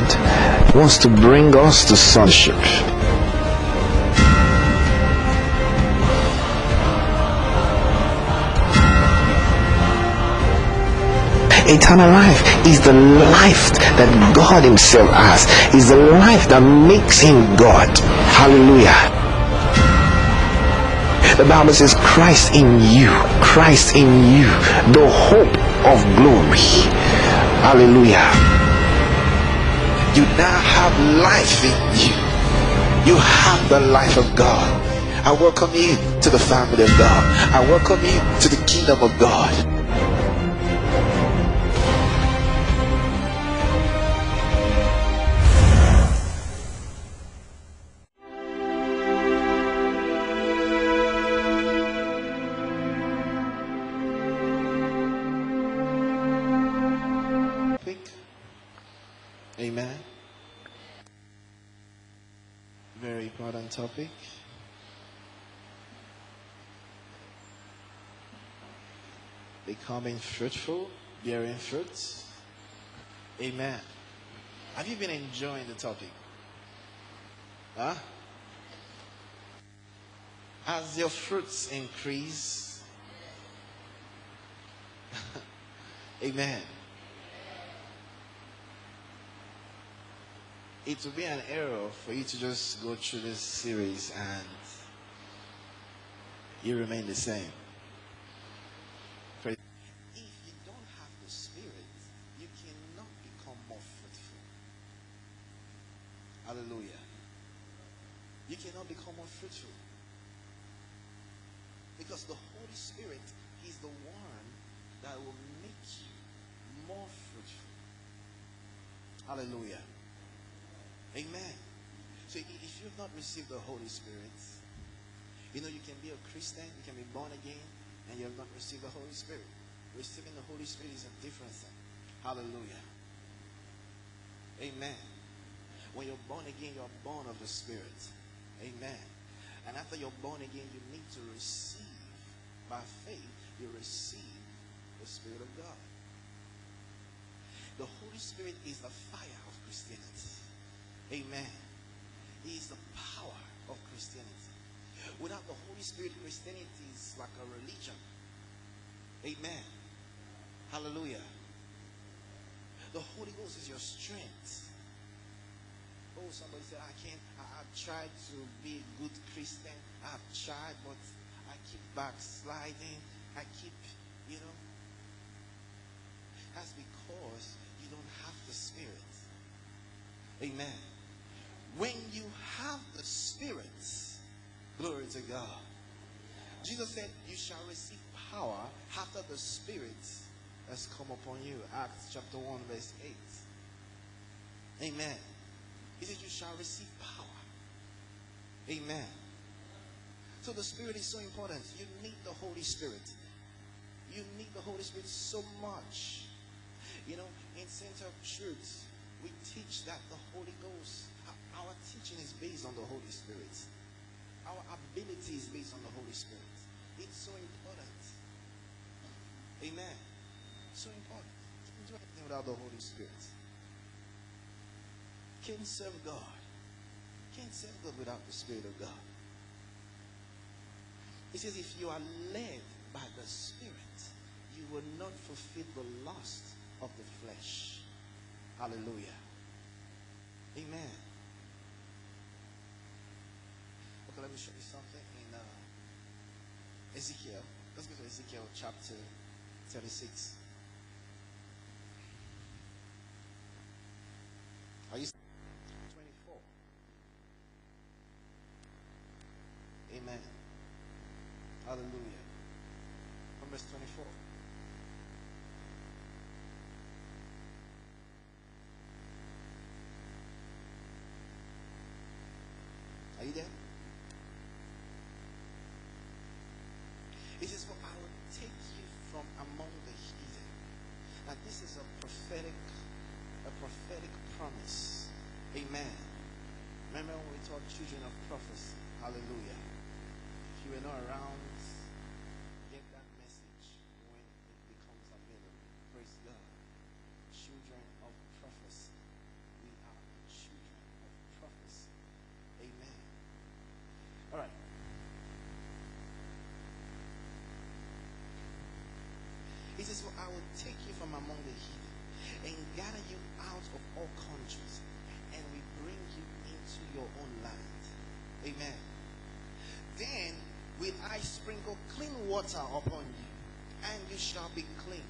God wants to bring us to sonship. Eternal life is the life that God Himself has, is the life that makes Him God. Hallelujah. The Bible says, Christ in you, Christ in you, the hope of glory. Hallelujah. You now have life in you. You have the life of God. I welcome you to the family of God. I welcome you to the kingdom of God. Topic. Becoming fruitful, bearing fruits. Amen. Have you been enjoying the topic? Huh? As your fruits increase, Amen. It would be an error for you to just go through this series and you remain the same. If you don't have the Spirit, you cannot become more fruitful. Hallelujah. You cannot become more fruitful. Because the Holy Spirit is the one that will make you more fruitful. Hallelujah. Amen. So if you've not received the Holy Spirit, you know you can be a Christian, you can be born again, and you have not received the Holy Spirit. Receiving the Holy Spirit is a different thing. Hallelujah. Amen. When you're born again, you're born of the Spirit. Amen. And after you're born again, you need to receive, by faith, you receive the Spirit of God. The Holy Spirit is the fire of Christianity. Amen. He is the power of Christianity. Without the Holy Spirit, Christianity is like a religion. Amen. Hallelujah. The Holy Ghost is your strength. Oh, somebody said, I can't, I, have tried to be a good Christian. I've tried, but I keep backsliding. I keep, you know. That's because you don't have the Spirit. Amen. When you have the Spirit, glory to God. Jesus said, You shall receive power after the Spirit has come upon you. Acts chapter 1, verse 8. Amen. He said, You shall receive power. Amen. So the Spirit is so important. You need the Holy Spirit. You need the Holy Spirit so much. You know, in Center of Truth, we teach that the Holy Ghost our teaching is based on the Holy Spirit. Our ability is based on the Holy Spirit. It's so important. Amen. So important. Can't do anything without the Holy Spirit. Can't serve God. Can't serve God without the Spirit of God. He says, if you are led by the Spirit, you will not fulfill the lust of the flesh. Hallelujah. Amen. Okay, let me show you something in uh, Ezekiel. Let's go to Ezekiel chapter 36. Are you 24? Amen. Hallelujah. From verse 24. children of prophecy. Hallelujah. If you were not around, get that message when it becomes available. Praise God. Children of prophecy. We are children of prophecy. Amen. All right. He says, well, I will take you from among the heathen and gather you out of all countries. Water upon you and you shall be clean.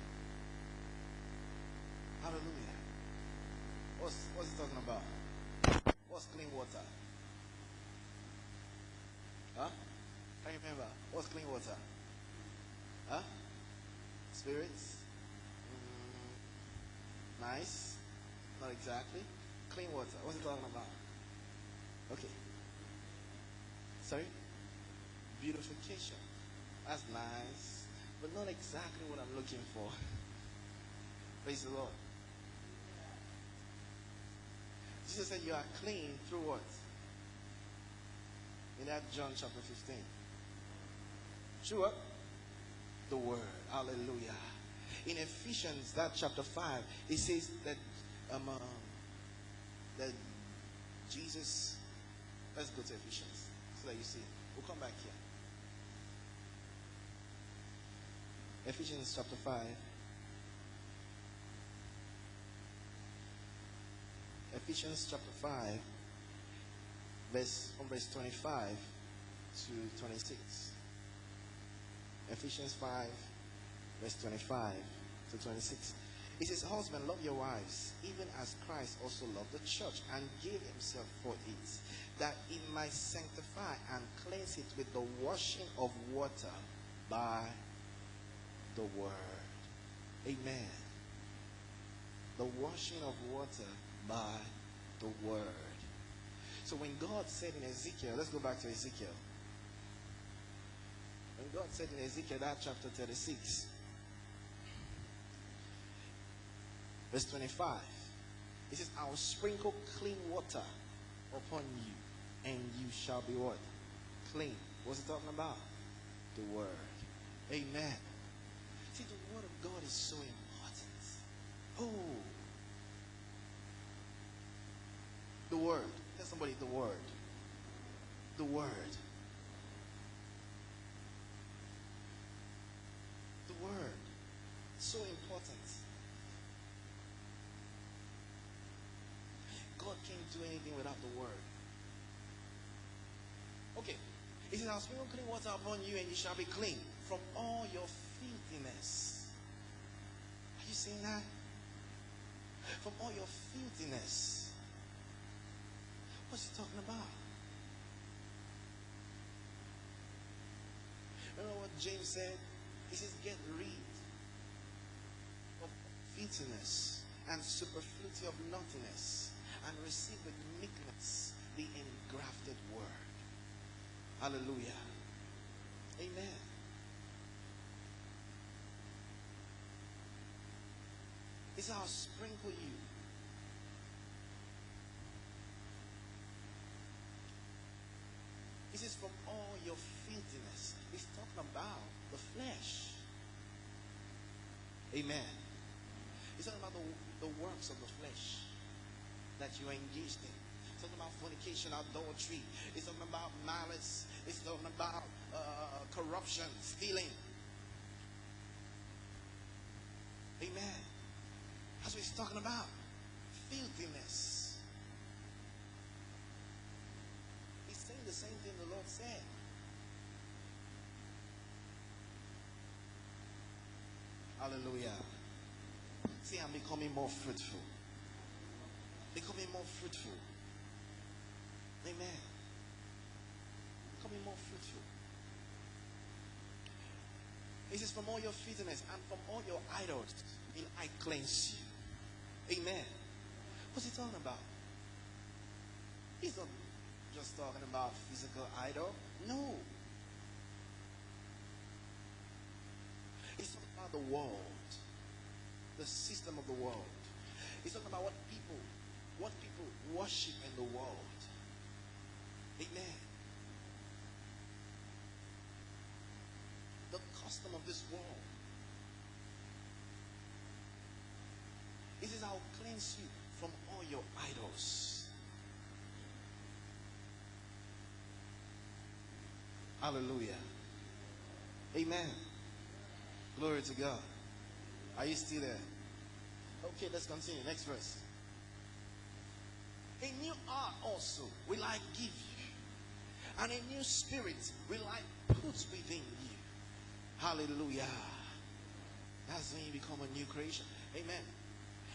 Hallelujah. What's, what's he talking about? What's clean water? Huh? Can you remember? What's clean water? Huh? Spirits? Mm, nice. Not exactly. Clean water. What's he talking about? Okay. Sorry? Beautification. That's nice. But not exactly what I'm looking for. Praise the Lord. Jesus said you are clean through what? In that John chapter 15. Through what? The word. Hallelujah. In Ephesians, that chapter 5, it says that um, uh, that Jesus let's go to Ephesians so that you see. We'll come back here. Ephesians chapter 5. Ephesians chapter 5, verse from verse 25 to 26. Ephesians 5, verse 25 to 26. It says, Husband, love your wives, even as Christ also loved the church and gave himself for it, that he might sanctify and cleanse it with the washing of water by the word. Amen. The washing of water by the word. So when God said in Ezekiel, let's go back to Ezekiel. When God said in Ezekiel, that chapter 36, verse 25, He says, I will sprinkle clean water upon you, and you shall be what? Clean. What's he talking about? The word. Amen. See, the word of God is so important. Oh, The Word. Tell somebody the Word. The Word. The Word. So important. God can't do anything without the Word. Okay. He says, I'll sprinkle clean water upon you, and you shall be clean from all your filthiness. Are you seeing that? From all your filthiness. What's he talking about? Remember what James said? He says, Get rid of filthiness and superfluity of nothingness and receive with meekness the engrafted word. Hallelujah. Amen. He said, I'll sprinkle you He says, from all your filthiness. He's talking about the flesh. Amen. He's talking about the, the works of the flesh that you are engaged in. Talking about fornication, adultery. He's talking about malice. He's talking about uh, corruption, stealing. Amen. That's what he's talking about. Filthiness. He's saying the same thing the Lord said. Hallelujah. See, I'm becoming more fruitful. Becoming more fruitful. Amen. Becoming more fruitful. He says, From all your filthiness and from all your idols will I cleanse you. Amen. What's he talking about? He's not just talking about physical idol. No. It's talking about the world, the system of the world. It's talking about what people, what people worship in the world. Amen. The custom of this world. He says, I'll cleanse you from all your idols. Hallelujah. Amen. Glory to God. Are you still there? Okay, let's continue. Next verse. A new heart also will I give you, and a new spirit will I put within you. Hallelujah. That's when you become a new creation. Amen.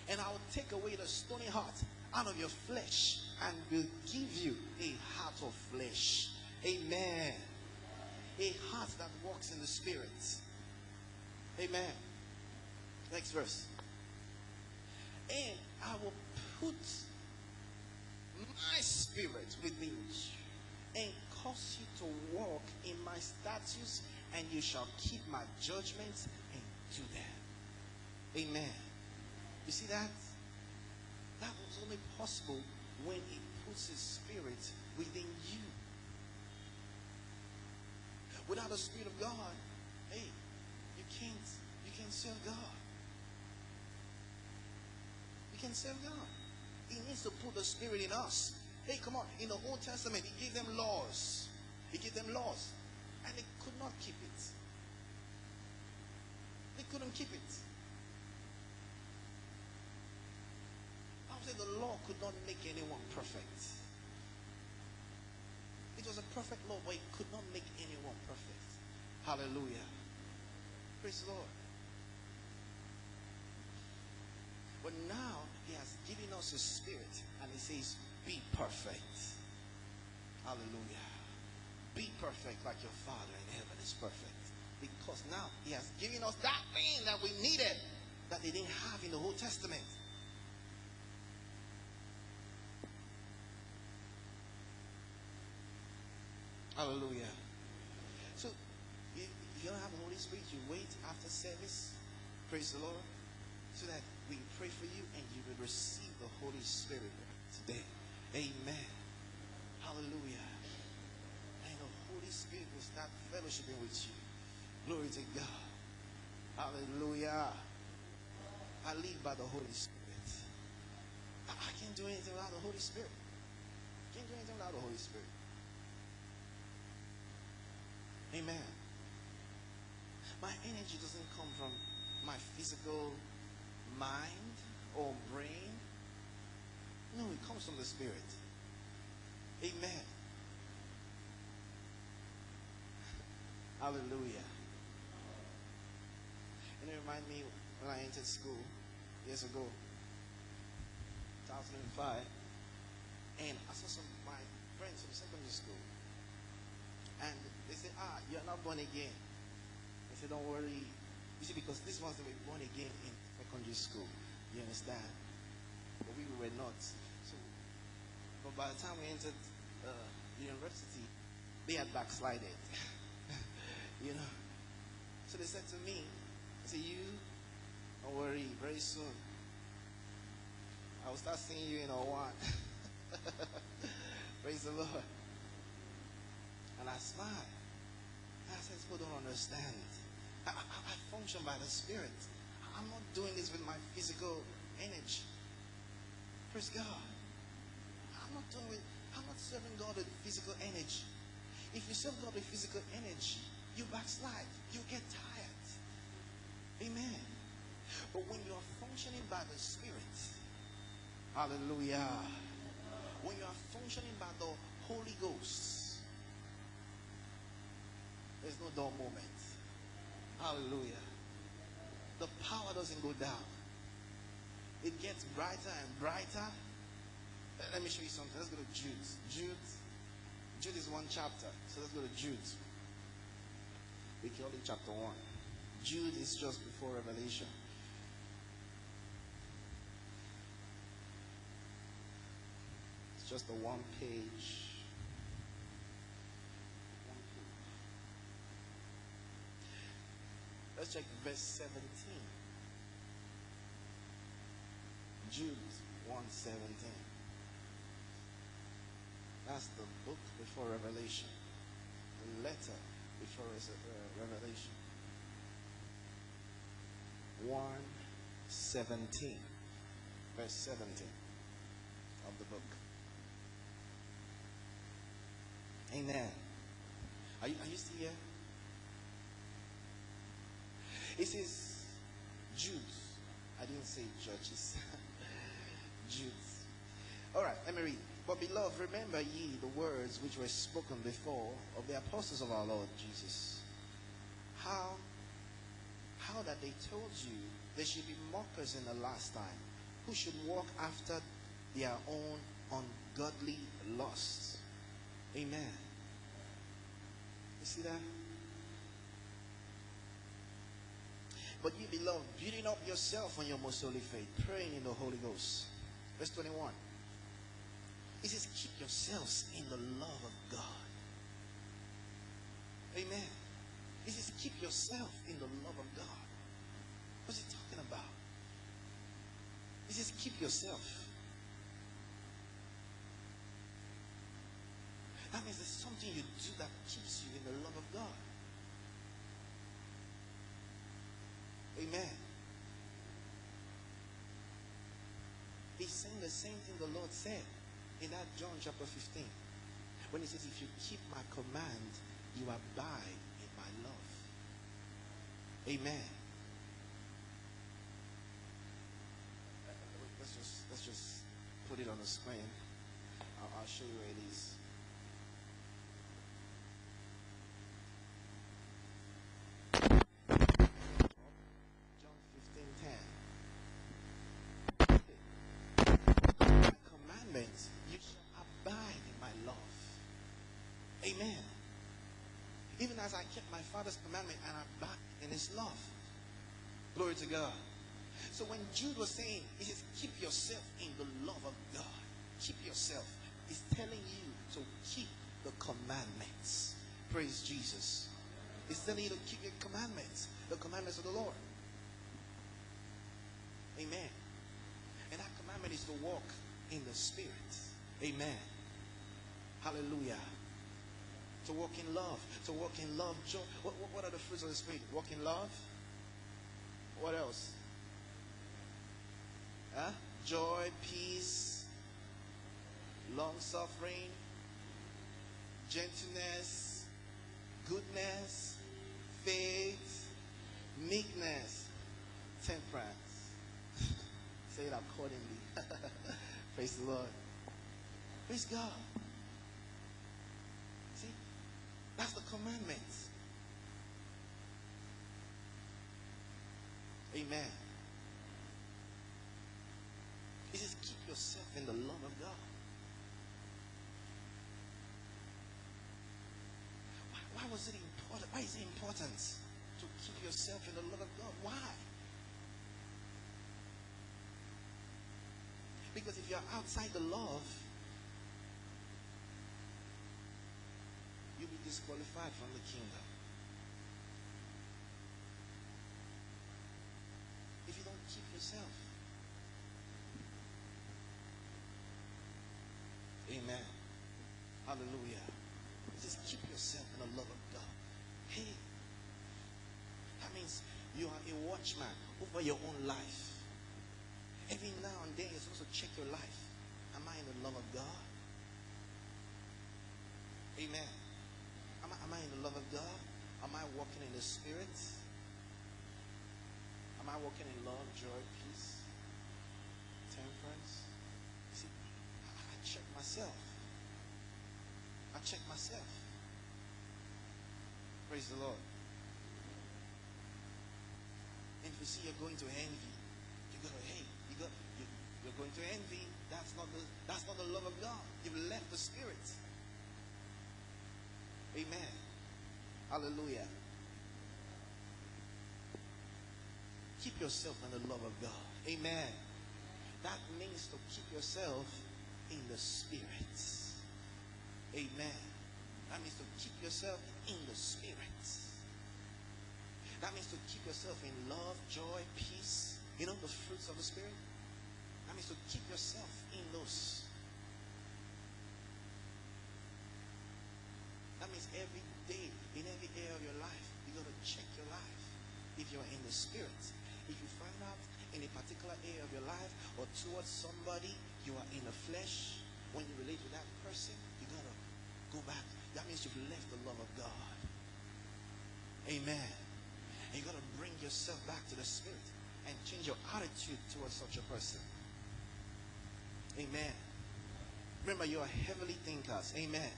And I will take away the stony heart out of your flesh and will give you a heart of flesh. Amen. A heart that walks in the spirit. Amen. Next verse. And I will put my spirit within you and cause you to walk in my statutes, and you shall keep my judgments and do them. Amen. You see that? That was only possible when he puts his spirit within you. Without the spirit of God, hey, you can't you can't serve God. You can't serve God. He needs to put the spirit in us. Hey, come on. In the Old Testament, he gave them laws. He gave them laws. And they could not keep it. They couldn't keep it. The law could not make anyone perfect. It was a perfect law, but it could not make anyone perfect. Hallelujah. Praise the Lord. But now he has given us a spirit and he says, Be perfect. Hallelujah. Be perfect like your Father in heaven is perfect. Because now he has given us that thing that we needed that they didn't have in the Old Testament. Hallelujah. So, if you don't have the Holy Spirit, you wait after service. Praise the Lord. So that we pray for you and you will receive the Holy Spirit today. Amen. Hallelujah. And the Holy Spirit will start fellowshipping with you. Glory to God. Hallelujah. I live by the Holy Spirit. I can't do anything without the Holy Spirit. I can't do anything without the Holy Spirit. Amen. My energy doesn't come from my physical mind or brain. No, it comes from the Spirit. Amen. Hallelujah. And it reminds me when I entered school years ago, 2005, and I saw some of my friends from secondary school. And they said, ah, you're not born again. I said, don't worry. You see, because these ones that were born again in secondary school. You understand? But we were not. So, but by the time we entered uh, university, they had backslided. you know? So they said to me, I said, you, don't worry, very soon. I will start seeing you in a one. Praise the Lord. And I smiled. I said, people don't understand. I, I, I function by the Spirit. I'm not doing this with my physical energy. Praise God. I'm not doing it. I'm not serving God with physical energy. If you serve God with physical energy, you backslide. You get tired. Amen. But when you are functioning by the Spirit, hallelujah. When you are functioning by the Holy Ghost, there's no dull moment. Hallelujah the power doesn't go down. It gets brighter and brighter. Let me show you something. Let's go to Jude. Jude. Jude is one chapter. So let's go to Jude. We call it chapter one. Jude is just before Revelation. It's just a one page Let's check verse 17. Jude 117. That's the book before Revelation. The letter before uh, Revelation. 117. Verse 17 of the book. Amen. Are you, are you still here? It says, Jude. I didn't say Judges. Jude. All right, let me read. But beloved, remember ye the words which were spoken before of the apostles of our Lord Jesus. How, how that they told you there should be mockers in the last time, who should walk after their own ungodly lusts. Amen. You see that? But you beloved, building up yourself on your most holy faith, praying in the Holy Ghost. Verse 21. It says, keep yourselves in the love of God. Amen. It says, keep yourself in the love of God. What's he talking about? He says, keep yourself. That means there's something you do that keeps you in the love of God. Amen. He's saying the same thing the Lord said in that John chapter 15. When he says, If you keep my command, you abide in my love. Amen. Let's just let's just put it on the screen. I'll, I'll show you where it is. Even as I kept my Father's commandment and I'm back in his love. Glory to God. So when Jude was saying, he says, keep yourself in the love of God. Keep yourself. He's telling you to keep the commandments. Praise Jesus. He's telling you to keep your commandments, the commandments of the Lord. Amen. And that commandment is to walk in the Spirit. Amen. Hallelujah. To walk in love. To walk in love, joy. What, what, what are the fruits of the Spirit? Walk in love. What else? Huh? Joy, peace, long suffering, gentleness, goodness, faith, meekness, temperance. Say it accordingly. Praise the Lord. Praise God. See, that's the commandments. Amen. He says, keep yourself in the love of God. Why, why was it important? Why is it important to keep yourself in the love of God? Why? Because if you're outside the love, you'll be disqualified from the kingdom. If you don't keep yourself. Amen. Hallelujah. Just keep yourself in the love of God. Hey, that means you are a watchman over your own life. Every now and then you're supposed to check your life. Am I in the love of God? Amen. Am I, am I in the love of God? Am I walking in the Spirit? Am I walking in love, joy, peace, temperance? See, I, check myself. I check myself. Praise the Lord. And if you see you're going to envy, you go, hey, you go, you, you're going to envy. That's not the that's not the love of God. You've left the Spirit. Amen. Hallelujah. Keep yourself in the love of God. Amen. That means to keep yourself in the Spirit. Amen. That means to keep yourself in the Spirit. That means to keep yourself in love, joy, peace. You know, the fruits of the Spirit. That means to keep yourself in those. That means every day, in every area of your life, you got to check your life. If you're in the Spirit, if you find out in a particular area of your life or towards somebody, you are in the flesh, when you relate to that person, you got to go back. That means you've left the love of God. Amen. And you got to bring yourself back to the Spirit. and change your attitude towards such a person. Amen. Remember, you are heavily thinkers. Amen.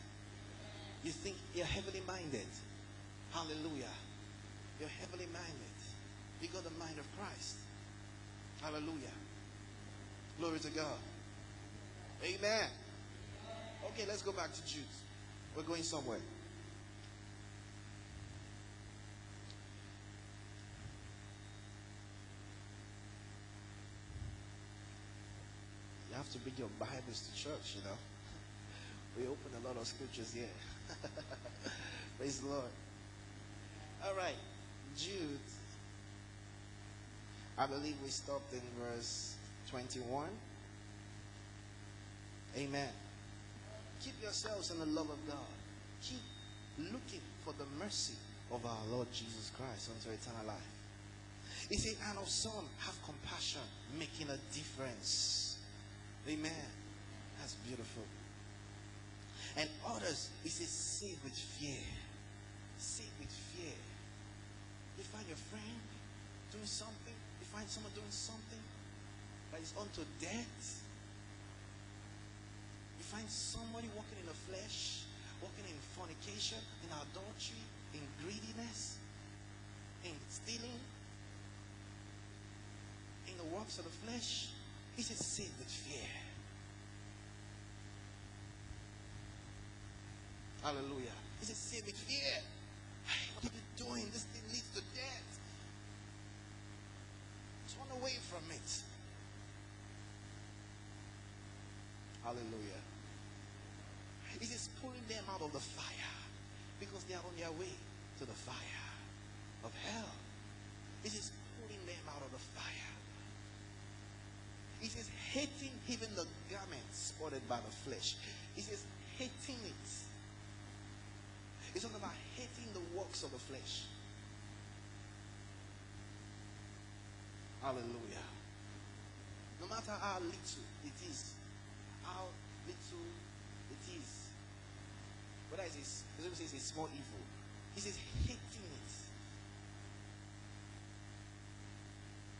You think you're heavily minded. Hallelujah. You're heavily minded. You got the mind of Christ. Hallelujah. Glory to God. Amen. Okay, let's go back to Jude. We're going somewhere. You have to bring your Bibles to church, you know. We open a lot of scriptures here. Praise the Lord. All right, Jude. I believe we stopped in verse 21. Amen. Keep yourselves in the love of God. Keep looking for the mercy of our Lord Jesus Christ unto eternal life. He said, and of some have compassion, making a difference. Amen. That's beautiful. And others, he says, save with fear. Save with fear. You find your friend doing something, you find someone doing something that is unto death. You find somebody walking in the flesh, walking in fornication, in adultery, in greediness, in stealing, in the works of the flesh. He says, save with fear. Hallelujah. He says, save with fear. What are you doing? This thing leads to death. Turn away from it. Hallelujah. He says, pulling them out of the fire because they are on their way to the fire of hell. He says, pulling them out of the fire. He says, hating even the garment spotted by the flesh. He says, hating it. It's not about hating the works of the flesh. Hallelujah. No matter how little it is, how little it is, whether it's a, the says a small evil, he says hating it.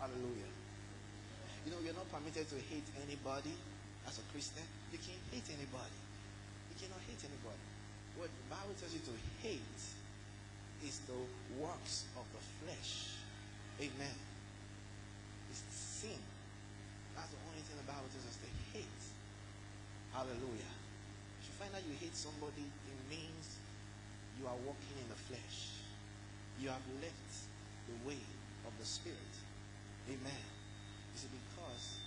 Hallelujah. You know, you're not permitted to hate anybody as a Christian. You can't hate anybody. You cannot hate anybody. What the Bible tells you to hate is the works of the flesh. Amen. It's sin. That's the only thing the Bible tells us to hate. Hallelujah. If you find out you hate somebody, it means you are walking in the flesh. You have left the way of the Spirit. Amen. You see, because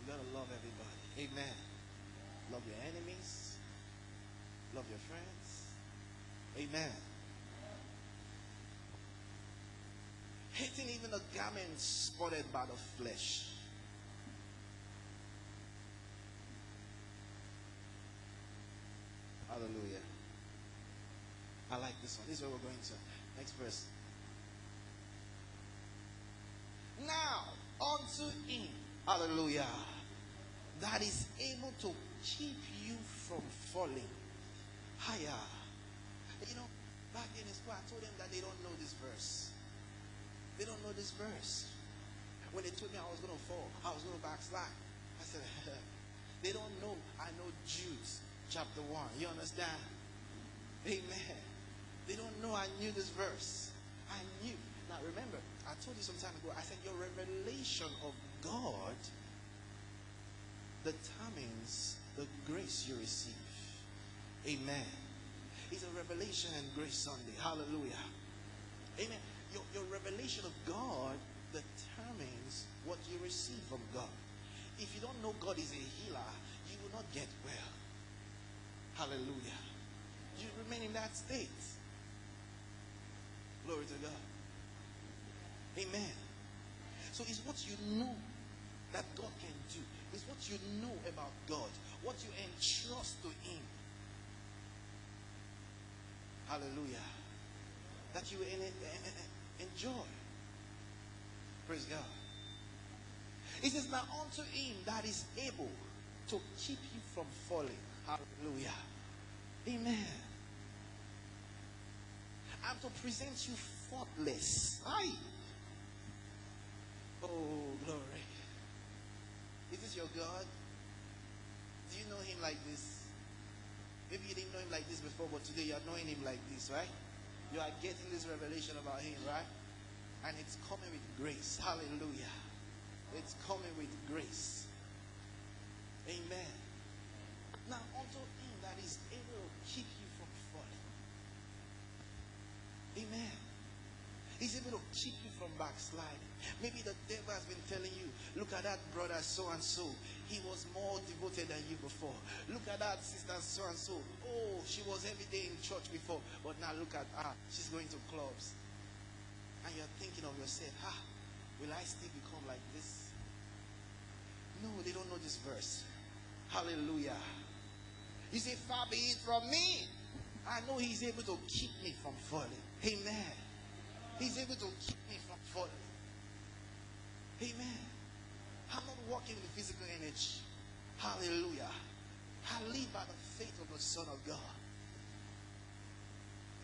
you gotta love everybody. Amen. Love your enemies. Love your friends. Amen. Hating even the garments spotted by the flesh. Hallelujah. I like this one. This is where we're going to. Next verse. Now, unto him, hallelujah, that is able to keep you from falling. Higher. You know, back in school, I told them that they don't know this verse. They don't know this verse. When they told me I was going to fall, I was going to backslide. I said, they don't know. I know Jude chapter 1. You understand? Amen. They don't know I knew this verse. I knew. Now remember, I told you some time ago, I said your revelation of God determines the grace you receive. Amen. It's a revelation and grace Sunday. Hallelujah. Amen. Your, your revelation of God determines what you receive from God. If you don't know God is a healer, you will not get well. Hallelujah. You remain in that state. Glory to God. Amen. So it's what you know that God can do. It's what you know about God. What you entrust to Him. Hallelujah. That you enjoy. Praise God. It says, Now unto him that is able to keep you from falling. Hallelujah. Amen. And to present you faultless. Aye. Oh, glory. Is this your God? Do you know him like this? Maybe you didn't know him like this before, but today you are knowing him like this, right? You are getting this revelation about him, right? And it's coming with grace. Hallelujah. It's coming with grace. Amen. Now, unto him that is able to keep you from falling. Amen. He's able to keep you from backsliding. Maybe the devil has been telling you, look at that brother so and so. He was more devoted than you before. Look at that sister so and so. Oh, she was every day in church before. But now look at her. She's going to clubs. And you're thinking of yourself, ah, will I still become like this? No, they don't know this verse. Hallelujah. You say, far be it from me. I know he's able to keep me from falling. Amen. He's able to keep me from falling. Amen. I'm not walking with physical energy. Hallelujah. I live by the faith of the Son of God.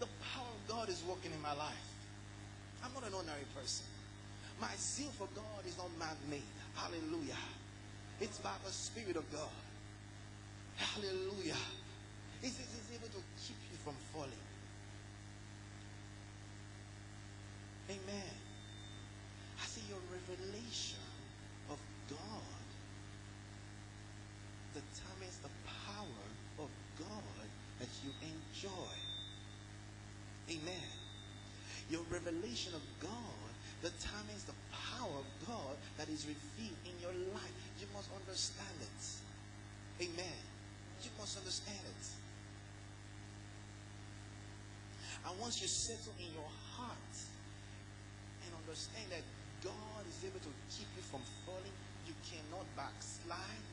The power of God is working in my life. I'm not an ordinary person. My zeal for God is not man made. Hallelujah. It's by the Spirit of God. Hallelujah. He's, he's able to keep you from falling. Amen. I see your revelation of God determines the power of God that you enjoy. Amen. Your revelation of God determines the power of God that is revealed in your life. You must understand it. Amen. You must understand it. And once you settle in your heart understand that God is able to keep you from falling. You cannot backslide.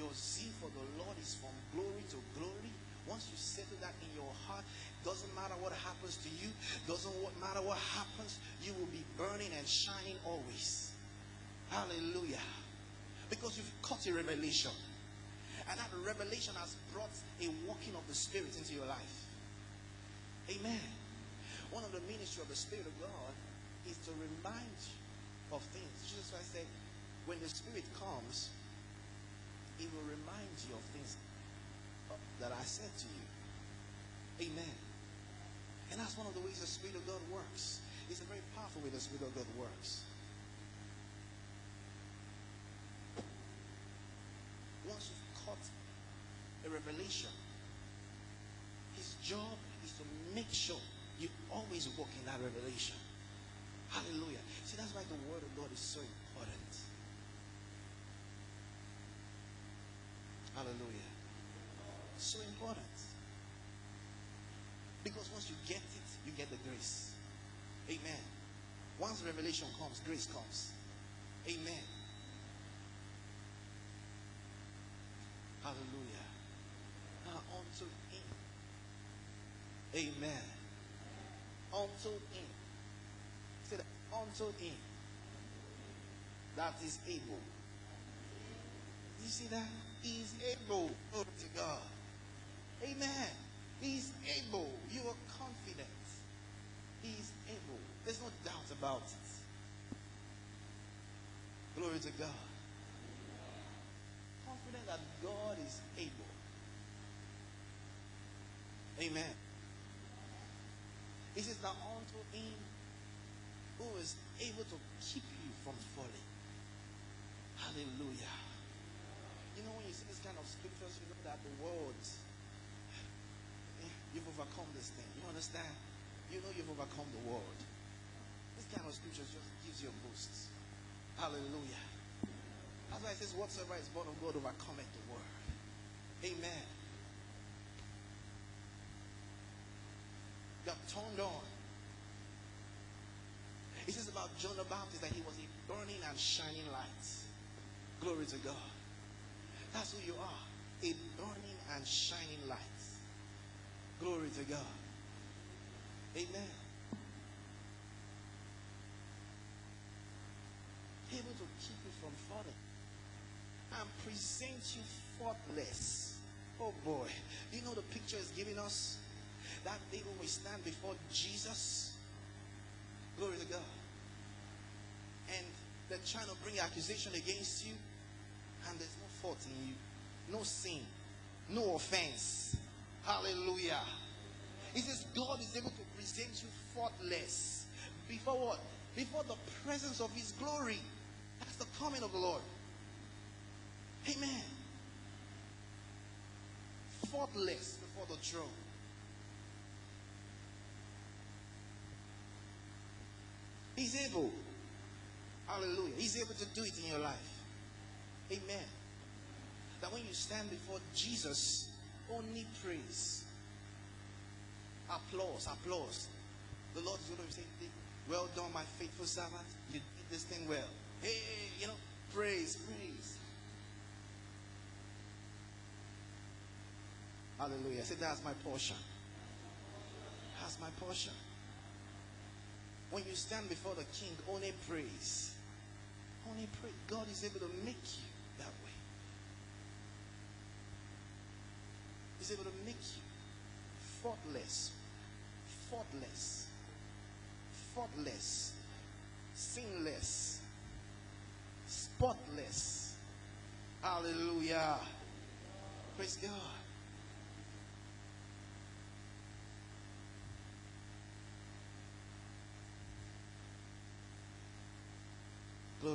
Your zeal for the Lord is from glory to glory. Once you settle that in your heart, doesn't matter what happens to you, doesn't matter what happens, you will be burning and shining always. Hallelujah. Because you've caught a revelation. And that revelation has brought a walking of the Spirit into your life. Amen. One of the ministry of the Spirit of God is to remind you of things. Jesus Christ said, when the Spirit comes, He will remind you of things that I said to you. Amen. And that's one of the ways the Spirit of God works. It's a very powerful way the Spirit of God works. Once you've caught a revelation, His job is to make sure you always walk in that revelation. Hallelujah. See, that's why the word of God is so important. Hallelujah. So important. Because once you get it, you get the grace. Amen. Once revelation comes, grace comes. Amen. Hallelujah. Now unto him. Amen. Unto him unto him that is able. You see that? He is able. Glory to God. Amen. He's able. You are confident. He's able. There's no doubt about it. Glory to God. Confident that God is able. Amen. He says that unto him who is able to keep you from falling. Hallelujah. You know, when you see this kind of scriptures, you know that the world, you've overcome this thing. You understand? You know you've overcome the world. This kind of scriptures just gives you a boost. Hallelujah. That's why it says, whatsoever is born of God overcometh the world. Amen. Got turned on it says about John the Baptist that he was a burning and shining light. Glory to God. That's who you are. A burning and shining light. Glory to God. Amen. Able to keep you from falling and present you faultless. Oh boy. You know the picture is giving us? That day when we stand before Jesus. Glory to God. And they're trying to bring accusation against you, and there's no fault in you, no sin, no offense. Hallelujah. He says God is able to present you faultless before what? Before the presence of His glory. That's the coming of the Lord. Amen. Faultless before the throne. He's able. Hallelujah. He's able to do it in your life. Amen. That when you stand before Jesus, only praise. Applause, applause. The Lord is going to say, Well done, my faithful servant. You did this thing well. Hey, you know, praise, praise. Hallelujah. Say, That's my portion. That's my portion. When you stand before the king, only praise. Only pray. God is able to make you that way. He's able to make you faultless, faultless, faultless, sinless, spotless. Hallelujah. Praise God.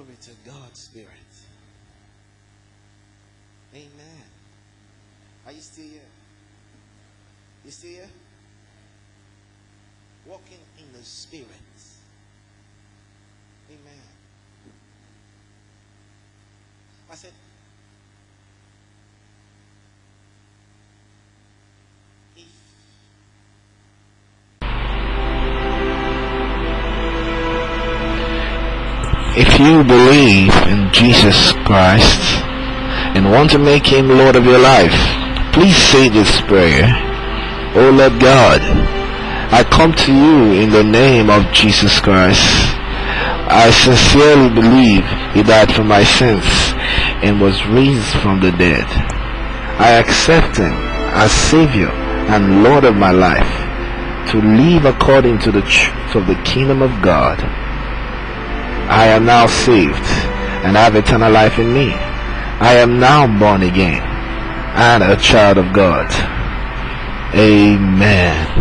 Glory to God's Spirit. Amen. Are you still here? You still here? Walking in the Spirit. Amen. I said, If you believe in Jesus Christ and want to make him Lord of your life, please say this prayer. Oh Lord God, I come to you in the name of Jesus Christ. I sincerely believe he died for my sins and was raised from the dead. I accept him as Savior and Lord of my life to live according to the truth of the kingdom of God. I am now saved and have eternal life in me. I am now born again and a child of God. Amen.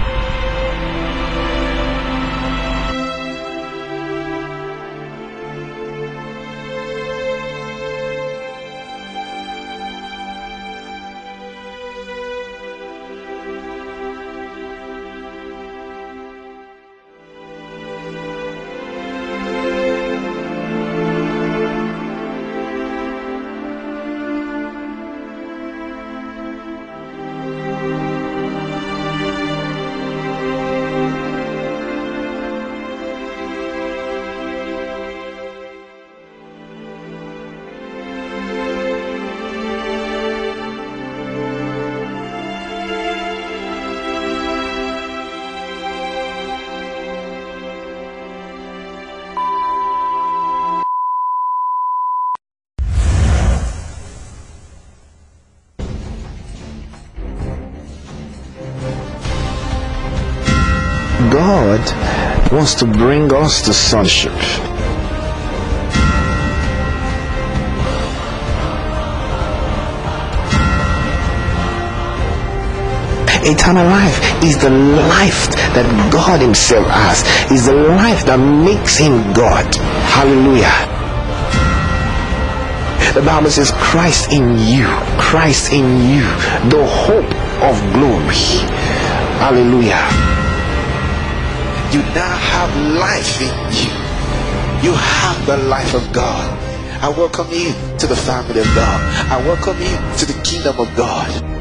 God wants to bring us to sonship. Eternal life is the life that God Himself has, is the life that makes Him God. Hallelujah. The Bible says, Christ in you, Christ in you, the hope of glory. Hallelujah. You now have life in you. You have the life of God. I welcome you to the family of God. I welcome you to the kingdom of God.